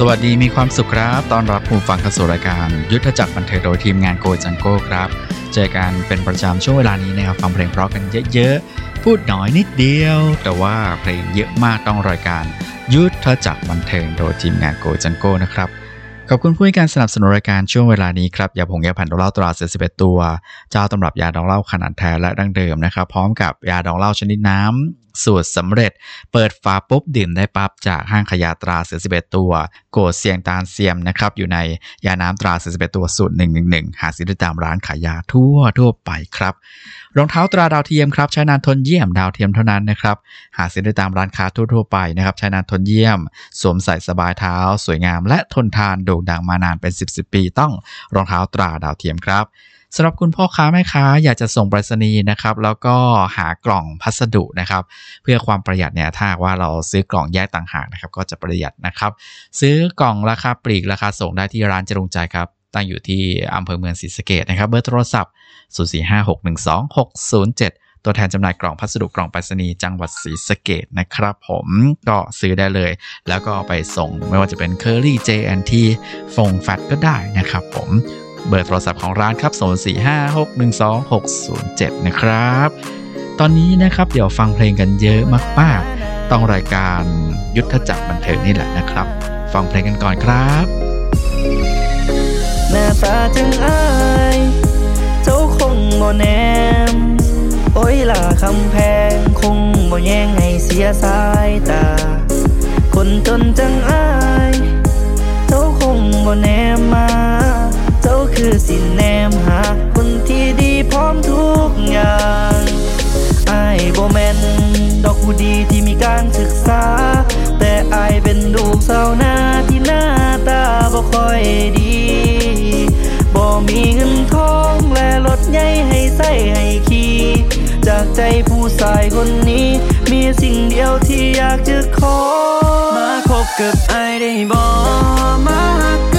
สวัสดีมีความสุขครับ ตอนรับผู้ฟังเข้าสู่รายการ ยุทธจักรบันเทิงโดยทีมงานโกจังโก้ครับ เจอกันเป็นประจำช่วงเวลานี้นะครับ ฟังเพลงเพราะกันเยอะๆ พูดน้อยนิดเดียว แต่ว่าเพลงเยอะมากต้องรายการ ยุทธจักรบันเทิงโดยทีมงานโกจังโก้นะครับขอบคุณผู้ให้การสนับสนุนรายการช่วงเวลานี้ครับยาผงยาผ่านดองเหล้าตราเศษสิบเอ็ดตัว เจ้าตำรับยาดองเหล้าขนาดแท้และดั้งเดิมนะครับ พร้อมกับยาดองเหล้าชนิดน้ำ สูตรสำเร็จ เปิดฝาปุ๊บดื่มได้ปั๊บจากห้างขยาตราเสือ11ตัว โกดเสียงตาลเซียมนะครับอยู่ในยาน้ำตราเสือ11ตัวสูตร111หาซื้อได้ตามร้านขายยาทั่วทั่วไปครับรองเท้าตราดาวเทียมครับใช้นานทนเยี่ยมดาวเทียมเท่านั้นนะครับหาซื้อได้ตามร้านค้าทั่วๆไปนะครับใช้นานทนเยี่ยม สวมใส่สบายเท้า สวยงาม และทนทานโด่งดังมานานเป็น 10 10ปี ต้องรองเท้าตราดาวเทียมครับ สำหรับคุณพ่อค้าแม่ค้าอยากจะส่งไปรษณีย์นะครับ แล้วก็หากล่องพัสดุนะครับ เพื่อความประหยัดเนี่ยถ้าว่าเราซื้อกล่องแยกต่างหากนะครับ ก็จะประหยัดนะครับ ซื้อกล่องราคาปลีกราคาส่งได้ที่ร้านจรุงใจครับตั้งอยู่ที่อำเภอเมืองศรีสะเกดนะครับเบอร์โทรศัพท์ 0456126007 ตัวแทนจำหน่ายกล่องพัสดุกล่องไปรษณีย์จังหวัดศรีสะเกดนะครับ ผมก็ซื้อได้เลย แล้วก็ไปส่งไม่ว่าจะเป็นเคอรี่ JNT ฟงแฟตก็ได้นะครับผม เบอร์โทรศัพท์ของร้านครับ045612607 นะครับ ตอนนี้นะครับเดี๋ยวฟังเพลงกันเยอะมากๆ ต้องรายการยุทธจักรบันเทิงนี่แหละนะครับ ฟังเพลงกันก่อนครับหน้าตาจังอายเจ้าคงบ่แนม โอ้ยล่ะคำแพงคงบ่แย่งให้เสียสายตา คนจนจังอาย เจ้าคงบ่แนมมา คือสินแนมหา คนที่ดีพร้อมทุกอย่างไอายบ่แมนดอกผู้ดีที่มีการศึกษา แต่อายเป็นลูกสาวหน้าที่หน้าตาบ่ค่อยดีบ่มีเงินทองและรถใหญ่ให้ใส่ให้ขี่จากใจผู้ชายคนนี้ มีสิ่งเดียวที่อยากจะขอ มาคบกับไอายได้บ่มาหัก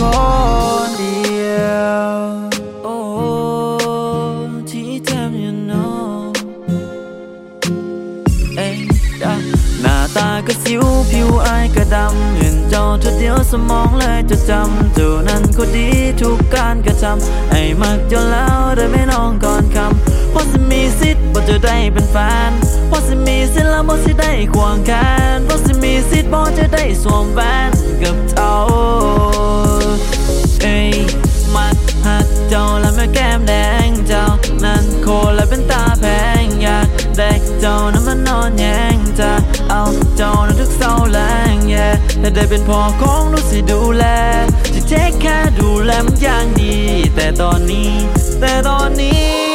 คนเดียวโอ้ที่ทำอยู่น้องเอ้ยดะหน้าตาก็สิวผิวอายก็ดำเห็นเจ้าเธอเดียวสมองเลยจะจำเจ้านั้นก็ดีทุกการกระทำไอ้มักจนแล้วได้ไม่น้องก่อนคำเพราะสิมีสิทธิ์บ่จะได้เป็นแฟนเพราะสิมีสิทธิ์แล้วบ่สิได้ควงแขนเพราะสิมีสิทธิ์บ่จะได้สวมแหวนกับเจ้าเอ้ย มักหักเจ้าและแม่แก้มแดงเจ้า นั้นโคและเป็นตาแพงอยากได้เจ้านั้นมานอนแยงจะเอาเจ้านั้นทุกเศร้าแรงแย่แต่ได้เป็นพ่อของลูกสิดูแลจะเทคแค่ดูแลมันอย่างดี แต่ตอนนี้ แต่ตอนนี้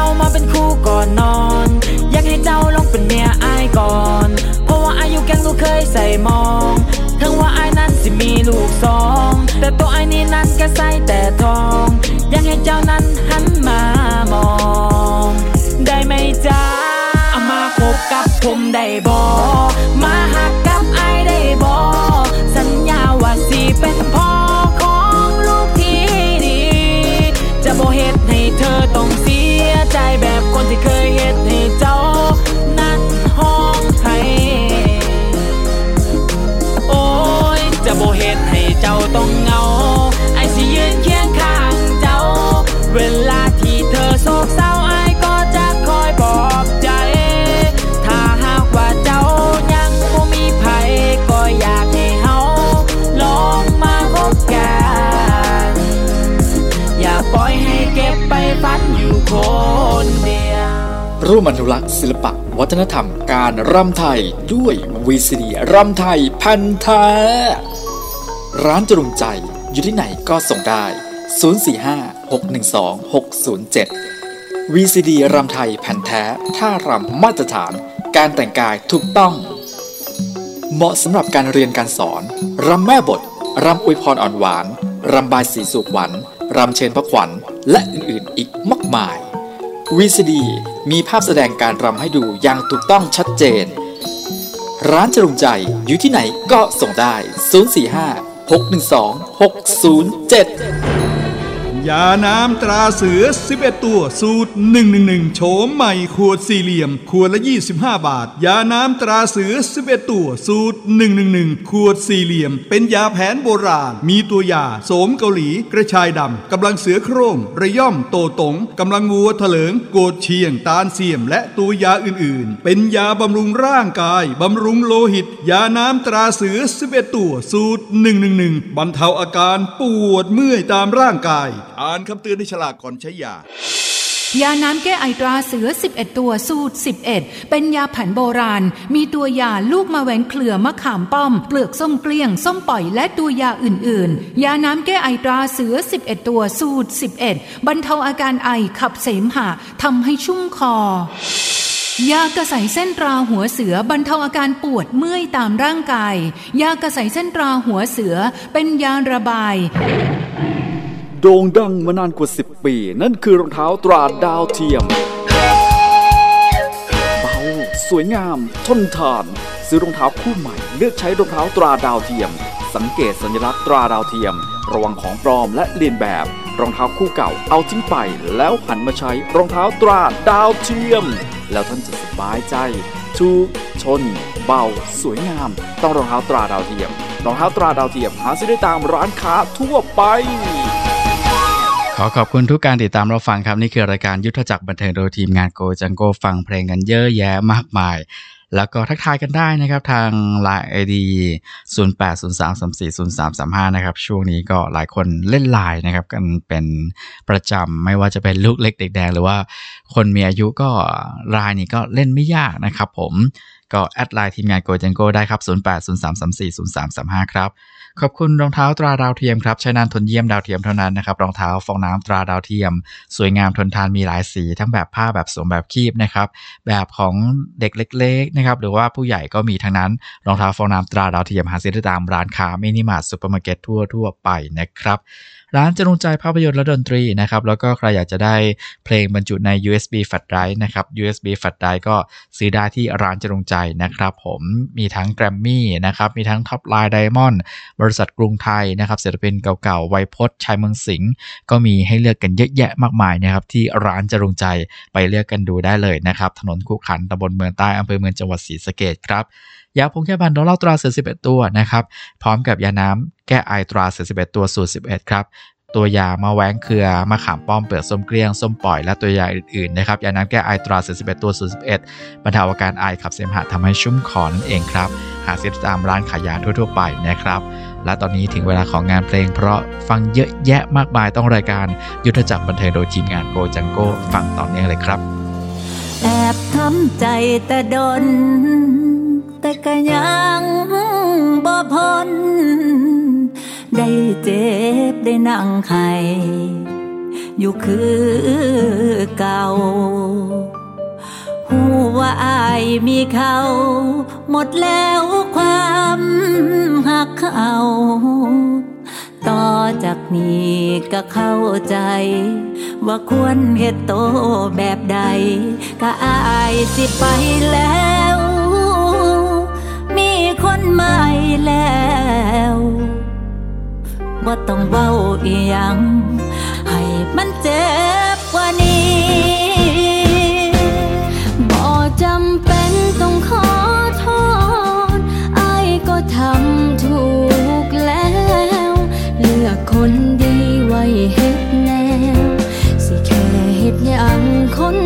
ามาเป็นคู่ก่อนนอน อยากให้เจ้าลองเป็นเมียอายก่อน เพราะว่าอายุแกงลูกเคยใส่มองถึงว่าอายนั้นสิมีลูกสอง แต่ตัวอายนี่นั้นแค่ใส่แต่ทอง อยากให้เจ้านั้นหันมามอง ได้ไหมจ๊ะเอามาคบกับผมได้บอมาหักกับไอายได้บอสัญญาว่าสิเป็นพ่อของลูกที่ดี จะบ่เฮ็ดให้เธอต้อง คนที่เคยเห็ดให้เจ้า นั้นห้องให้โอ้ย จะโบเห็ดให้เจ้าต้องเหงา ร่วมอนุรักษ์ศิลปะ วัฒนธรรมการรำไทย ด้วยวีซีดีรำไทยพันธะร้านจรุงใจอยู่ที่ไหนก็ส่งได้ 045 612 607 VCD รำไทยแผ่นแท้ท่ารำมาตรฐาน การแต่งกายถูกต้อง เหมาะสำหรับการเรียนการสอน รำแม่บท รำอวยพรอ่อนหวาน รำบายสีสุขหวัน รำเชนพระขวัญ และอื่นๆอีกมากมาย VCD มีภาพแสดงการรำให้ดูอย่างถูกต้องชัดเจน ร้านจรุงใจอยู่ที่ไหนก็ส่งได้ 045 612 607 ยาน้ำตราเสือ 11 ตัว สูตร 111 โฉมใหม่ ขวดสี่เหลี่ยม ขวดละ 25 บาท ยาน้ำตราเสือ 11 ตัว สูตร 111 ขวดสี่เหลี่ยม เป็นยาแผนโบราณ มีตัวยา โสมเกาหลี กระชายดำ กำลังเสือโคร่ง ระย่อมโตตง กำลังวัวเถลิง โกดเชียง ตาลเสียม และตัวยาอื่น ๆ เป็นยาบำรุงร่างกาย บำรุงโลหิต ยาน้ำตราเสือ 11 ตัว สูตร 111 บรรเทาอาการปวดเมื่อยตามร่างกายอ่านคำเตือนในฉลากก่อนใช้ยายาน้ำแก้ไอตราเสือ 11 ตัวสูตร 11 เป็นยาแผนโบราณ มีตัวยาลูกมะแวงเครือมะขามป้อม เปลือกส้มเกลี้ยง ส้มปล่อยและตัวยาอื่น ๆ ยาน้ำแก้ไอตราเสือ 11 ตัวสูตร 11 บรรเทาอาการไอขับเสมหะทำให้ชุ่มคอยากระใสเส้นตราหัวเสือบรรเทาอาการปวดเมื่อยตามร่างกาย ยากระใสเส้นตราหัวเสือเป็นยาระบาย โด่งดังมานานกว่า 10 ปี นั่นคือรองเท้าตราดาวเทียม เบา สวยงาม ทนทาน ซื้อรองเท้าคู่ใหม่ เลือกใช้รองเท้าตราดาวเทียม สังเกตสัญลักษณ์ตราดาวเทียม ระวังของปลอมและเลียนแบบ รองเท้าคู่เก่าเอาทิ้งไป แล้วหันมาใช้รองเท้าตราดาวเทียม แล้วท่านจะสบายใจถูกชน เบา สวยงาม ต้องรองเท้าตราดาวเทียม รองเท้าตราดาวเทียมหาซื้อได้ตามร้านค้าทั่วไป ขอขอบคุณทุกการติดตามเราฟังครับ นี่คือรายการยุทธจักรบันเทิงโดยทีมงานโกจังโกฟังเพลงกันเยอะแยะมากมาย แล้วก็ทักทายกันได้นะครับทาง Line ID 0803340335 นะครับ ช่วงนี้ก็หลายคนเล่นไลน์นะครับ กันเป็นประจำไม่ว่าจะเป็นลูกเล็กเด็กแดง หรือว่าคนมีอายุก็ไลน์นี้ก็เล่นไม่ยากนะครับผมก็ add ไลน์ทีมงานโกจังโกได้ครับ 0803340335 ครับ ขอบคุณรองเท้าตราดาวเทียมครับใช้นานทนเยี่ยมดาวเทียมเท่านั้นนะครับรองเท้าฟองน้ำตราดาวเทียม สวยงามทนทานมีหลายสี ทั้งแบบผ้าแบบสวมแบบคีบนะครับแบบของเด็กเล็กๆนะครับหรือว่าผู้ใหญ่ก็มีทั้งนั้นรองเท้าฟองน้ำตราดาวเทียมหาซื้อได้ตามร้านค้ามินิมาร์ทซูเปอร์มาร์เก็ตทั่วทั่วไปนะครับ ร้านจรุงใจภาพยนตร์และดนตรีนะครับ แล้วก็ใครอยากจะได้เพลงบรรจุใน USB flash drive นะครับ USB flash drive ก็ซื้อได้ที่ร้านจรุงใจนะครับผมมีทั้งแกรมมี่นะครับ มีทั้งท็อปไลน์ไดมอนด์บริษัทกรุงไทยนะครับศิลปินเก่าๆ ไวยพจน์ชัยเมืองสิงห์ก็มีให้เลือกกันเยอะแยะมากมายนะครับที่ร้านจรุงใจไปเลือกกันดูได้เลยนะครับ ถนนคู่ขันตำบลเมืองใต้อำเภอเมืองจังหวัดศรีสะเกษครับยาพงแค่พันโดอลลาร์ตราเสือ11ตัวนะครับ พร้อมกับยาน้ำแก้ไอตราเสือ11ตัวสูตร 11 ครับ ตัวยามาแว้งเครือมะขามป้อมเปลือกส้มเกลี้ยง ส้มปล่อยและตัวยาอื่นๆนะครับยาน้ำแก้ไอตราเสือ11ตัวสูตร 11 บรรเทาอาการไอขับเสมหะทำให้ชุ่มคอนั่นเองครับ หาซื้อตามร้านขายยาทั่วๆไปนะครับและตอนนี้ถึงเวลาของงานเพลง เพราะฟังเยอะแยะมากมายต้องรายการยุทธจักรบันเทิงโดยทีมงานโกจังโก้ฟังต่อเนื่องเลยครับ แอบทำใจแต่ดน แต่ก็ยังบ่พ้นได้เจ็บได้นั่งไห้อยู่คือเก่าหูว่าอายมีเขา หมดแล้วความหักเขาต่อจากนี้ก็เข้าใจ ว่าควรเหตุโตแบบใด ก็อายสิไปแล้ว คนใหม่แล้วบ่ต้องเว้าอีหยัง ให้มันเจ็บกว่านี้บ่จำเป็นต้องขอโทษไอายก็ทำถูกแล้ว เลือกคนดีไว้เฮ็ดแนว สิแค่เฮ็ดหยังคน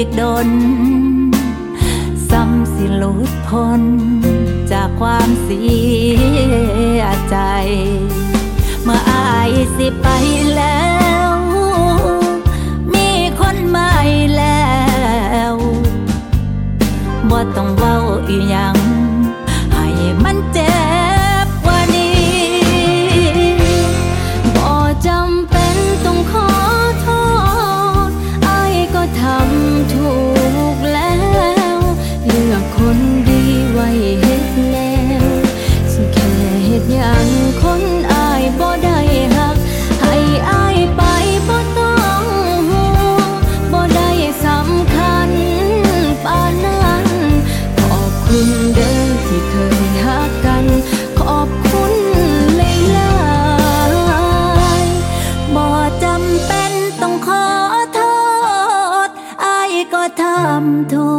อีกดน ซ้ำสิหลุดพ้น จากความเสียใจ เมื่ออายสิไปแล้ว มีคนใหม่แล้วบ่ต้องเว้าอีหยัง กกันขอบคุณหลายๆบ่จำเป็นต้องขอโทษอายก็ทำถู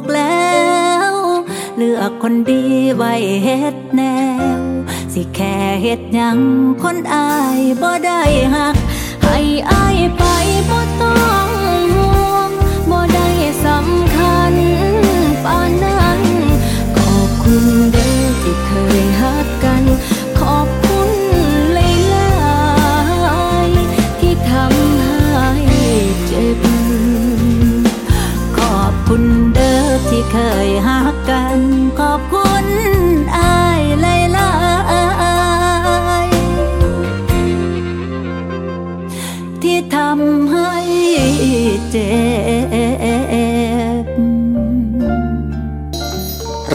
กแล้ว เลือกคนดีไว้เฮ็ดแนว สิแค่เฮ็ดยังคนอายบ่ได้หัก ให้อายไปบ่ต้องห่วงบ่ได้สำคัญปานนั้น กัน ขอบคุณอายหลายๆที่ทำให้เจ็บ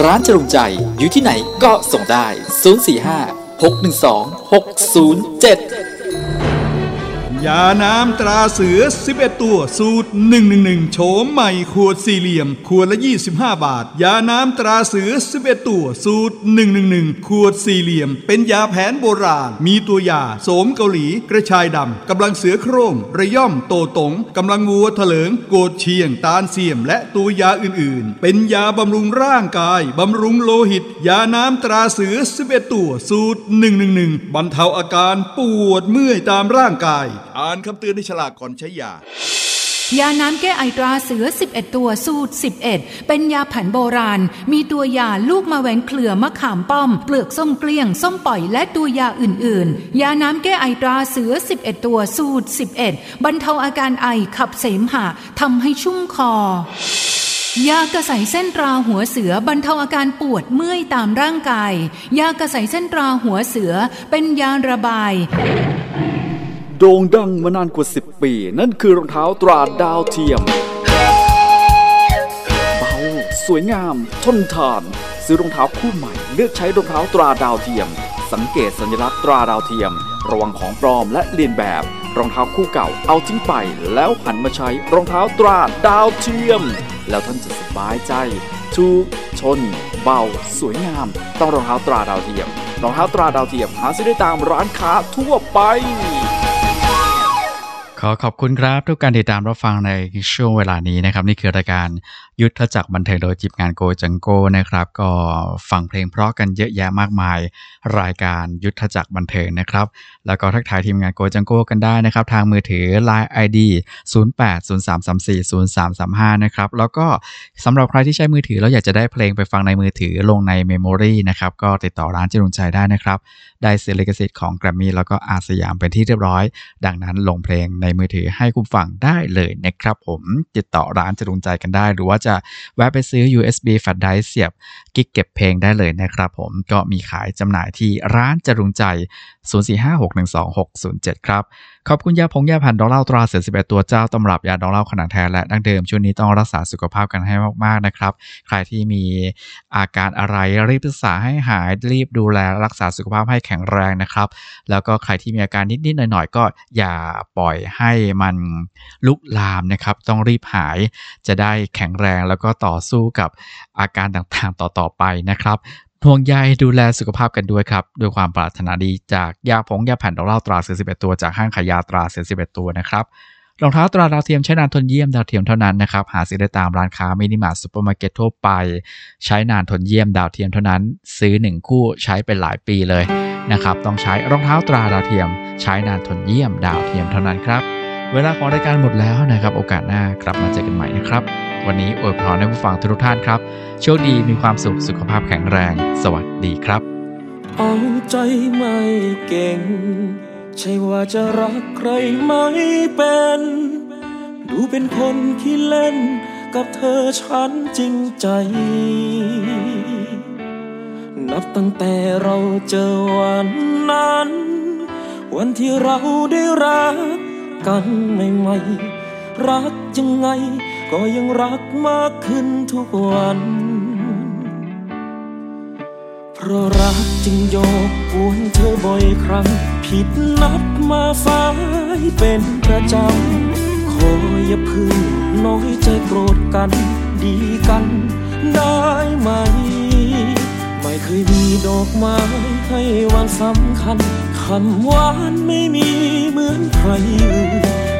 ร้านจรุงใจอยู่ที่ไหนก็ส่งได้ 045 612 607 ยาน้ำตราเสือ 11 ตัว สูตร 111โฉมใหม่ขวดสี่เหลี่ยม ขวดละ 25 บาท ยาน้ำตราเสือ 11 ตัว สูตร 111 ขวดสี่เหลี่ยม เป็นยาแผนโบราณ มีตัวยาโสมเกาหลี กระชายดำกำลังเสือโคร่งระย่อมโตตงกำลังวัวเถลิง โกดเชียง ตาลเสียม และตัวยาอื่น ๆ เป็นยาบำรุงร่างกายบำรุงโลหิต ยาน้ำตราเสือ 11 ตัว สูตร 111 บรรเทาอาการปวดเมื่อยตามร่างกายอ่านคำเตือนในฉลากก่อนใช้ยายาน้ำแก้ไอตราเสือ 11 ตัวสูตร 11 เป็นยาแผนโบราณ มีตัวยาลูกมะแวงเครือมะขามป้อม เปลือกส้มเกลี้ยง ส้มปล่อยและตัวยาอื่น ๆ ยาน้ำแก้ไอตราเสือ 11 ตัวสูตร 11 บรรเทาอาการไอขับเสมหะทำให้ชุ่มคอยากระใสเส้นตราหัวเสือบรรเทาอาการปวดเมื่อยตามร่างกาย ยากระใสเส้นตราหัวเสือเป็นยาระบาย โด่งดังมานานกว่า 10 ปี นั่นคือรองเท้าตราดาวเทียม เบา สวยงามทนทาน ซื้อรองเท้าคู่ใหม่ เลือกใช้รองเท้าตราดาวเทียม สังเกตสัญลักษณ์ตราดาวเทียม ระวังของปลอมและเลียนแบบ รองเท้าคู่เก่าเอาทิ้งไป แล้วหันมาใช้รองเท้าตราดาวเทียม แล้วท่านจะสบายใจถูกชน เบา สวยงาม ต้องรองเท้าตราดาวเทียม รองเท้าตราดาวเทียมหาซื้อได้ตามร้านค้าทั่วไป ขอขอบคุณครับทุกการติดตามรับฟังในช่วงเวลานี้นะครับ นี่คือรายการ ยุทธจักรบันเทิงโดยจิบงานโกจังโก้นะครับ ก็ฟังเพลงเพราะกันเยอะแยะมากมาย รายการยุทธจักรบันเทิงนะครับ แล้วก็ทักทายทีมงานโกจังโก้กันได้นะครับ ทางมือถือ Line ID 0803340335 นะครับ แล้วก็สำหรับใครที่ใช้มือถือแล้วอยากจะได้เพลงไปฟังในมือถือลงใน memory นะครับ ก็ติดต่อร้านจรุงใจได้นะครับ ได้เสียลิขสิทธิ์ของแกรมมี่แล้วก็อาร์สยามเป็นที่เรียบร้อย ดังนั้นลงเพลงในมือถือให้คุณฟังได้เลยนะครับผมติดต่อร้านจรุงใจกันได้หรือว่าจะแวะไปซื้อ USB flash drive เสียบกิ๊กเก็บเพลงได้เลยนะครับผมก็มีขายจำหน่ายที่ร้านจรุงใจ 0456126607 ครับ ขอบคุณยาผงยาผ่านดอกเล้าตราเสือ11ตัวเจ้าตำรับยาดอกเล้าขนาดแท้และดั้งเดิมช่วงนี้ต้องรักษาสุขภาพกันให้มากๆนะครับ ใครที่มีอาการอะไรรีบรักษาให้หายรีบดูแลรักษาสุขภาพให้แข็งแรงนะครับ แล้วก็ใครที่มีอาการนิดๆหน่อยๆก็อย่าปล่อยให้มันลุกลามนะครับ ต้องรีบหายจะได้แข็งแรงแล้วก็ต่อสู้กับอาการต่างๆต่อๆไปนะครับห่วงใยดูแลสุขภาพกันด้วยครับ ด้วยความปรารถนาดีจากยาผงยาแผ่นดองเหล้าตราเสือ11ตัวจากห้างขายยาตราเสือ11ตัวนะครับรองเท้าตราดาวเทียมใช้นานทนเยี่ยมดาวเทียมเท่านั้นนะครับ หาซื้อได้ตามร้านค้ามินิมาร์ทซูเปอร์มาร์เก็ตทั่วไป ใช้นานทนเยี่ยมดาวเทียมเท่านั้น ซื้อ 1 คู่ใช้เป็นหลายปีเลยนะครับต้องใช้รองเท้าตราดาวเทียม ใช้นานทนเยี่ยมดาวเทียมเท่านั้นครับเวลาของรายการหมดแล้วนะครับ โอกาสหน้ากลับมาเจอกันใหม่นะครับ วันนี้อวยพรให้ผู้ฟังทุกท่านครับ โชคดีมีความสุขสุขภาพแข็งแรง สวัสดีครับ เอาใจไม่เก่ง ใช่ว่าจะรักใครไม่เป็น ดูเป็นคนขี้เล่น กับเธอฉันจริงใจ นับตั้งแต่เราเจอวันนั้น วันที่เราได้รักกันใหม่ๆรักยังไง ก็ยังรักมากขึ้นทุกวัน เพราะรักจึงโยกปวนเธอบ่อยครั้ง ผิดนัดมาฟ้ายเป็นประจำ ขออย่าเพึ่งน้อยใจโกรธกันดีกันได้ไหม ไม่เคยมีดอกไม้ให้วันสำคัญคำหวานไม่มีเหมือนใครอื่น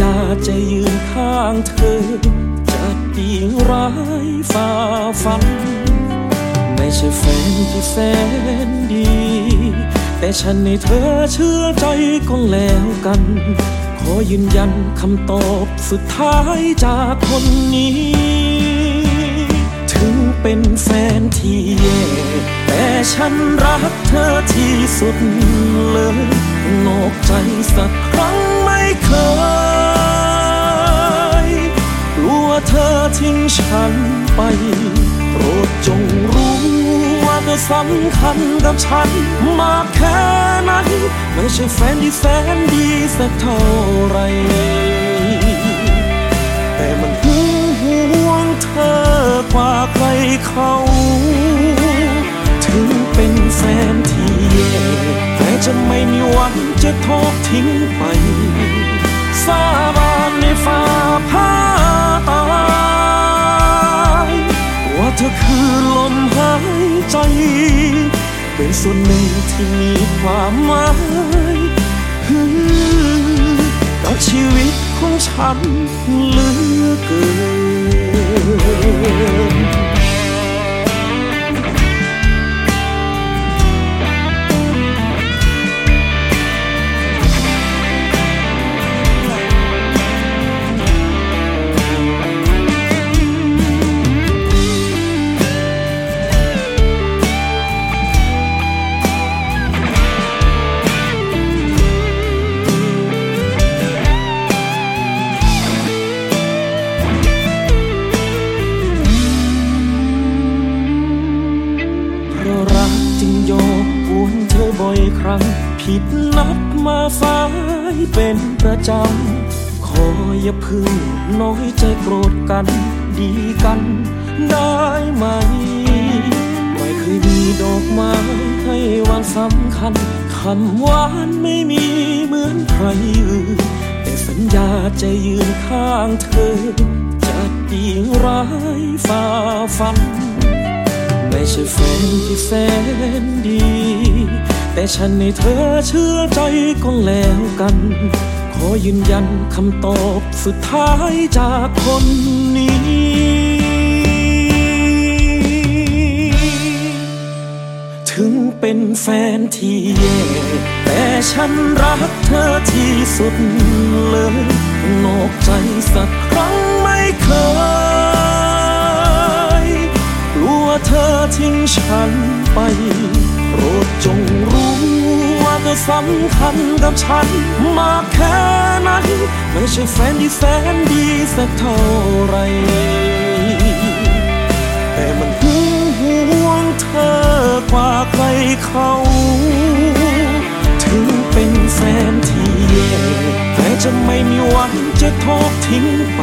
ญาจะยืนข้างเธอ จะดีร้ายฝ่าฟัน ไม่ใช่แฟนที่แสนดี แต่ฉันในเธอเชื่อใจก็แล้วกัน ขอยืนยันคำตอบสุดท้ายจากคนนี้ ถึงเป็นแฟนที่แย่แต่ฉันรักเธอที่สุดเลยนอกใจสักครั้งไม่เคย เธอทิ้งฉันไป โปรดจงรู้ว่าเธอสำคัญกับฉันมากแค่ไหนไม่ใช่แฟนที่แสนดีสักเท่าไร แต่มันหึงหวงเธอกว่าใครเขาถึงเป็นแฟนที่แย่แต่จะไม่มีวันจะทอดทิ้งไป สาบานในฟ้าผ้า ตายว่าเธอคือลมหายใจ เป็นส่วนหนึ่งที่มีความหมายกับชีวิตของฉันเหลือเกิน อย่าพึ่งน้อยใจโกรธกันดีกันได้ไหม ไม่เคยมีดอกไม้ให้วันสำคัญคำหวานไม่มีเหมือนใครอื่นแต่สัญญาจะยืนข้างเธอ จะดีร้ายฝ่าฟัน ไม่ใช่แฟนที่แสนดี แต่ฉันในเธอเชื่อใจก็แล้วกัน อยืนยันคำตอบสุดท้ายจากคนนี้ถึงเป็นแฟนที่แย่แต่ฉันรักเธอที่สุดเลยนอกใจสักครั้งไม่เคยกลัวเธอทิ้งฉันไป โปรดจงรู้ ธอสำคัญกับฉันมากแค่ไหนไม่ใช่แฟนที่แสนดีสักเท่าไรแต่มันหึงหวงเธอกว่าใครเขา ถึงเป็นแฟนที่แย่แต่จะไม่มีวันจะทอทิ้งไป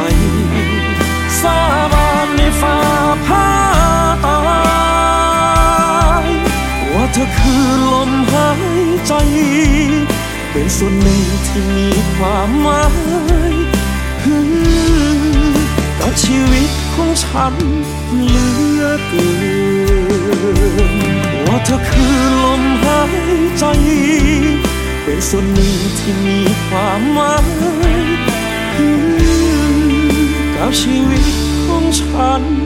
เป็นส่วนหนึ่งที่มีความหมายกับชีวิตของฉันเหลือเกินว่าเธอคือลมหายใจ เป็นส่วนหนึ่งที่มีความหมายกับชีวิตของฉัน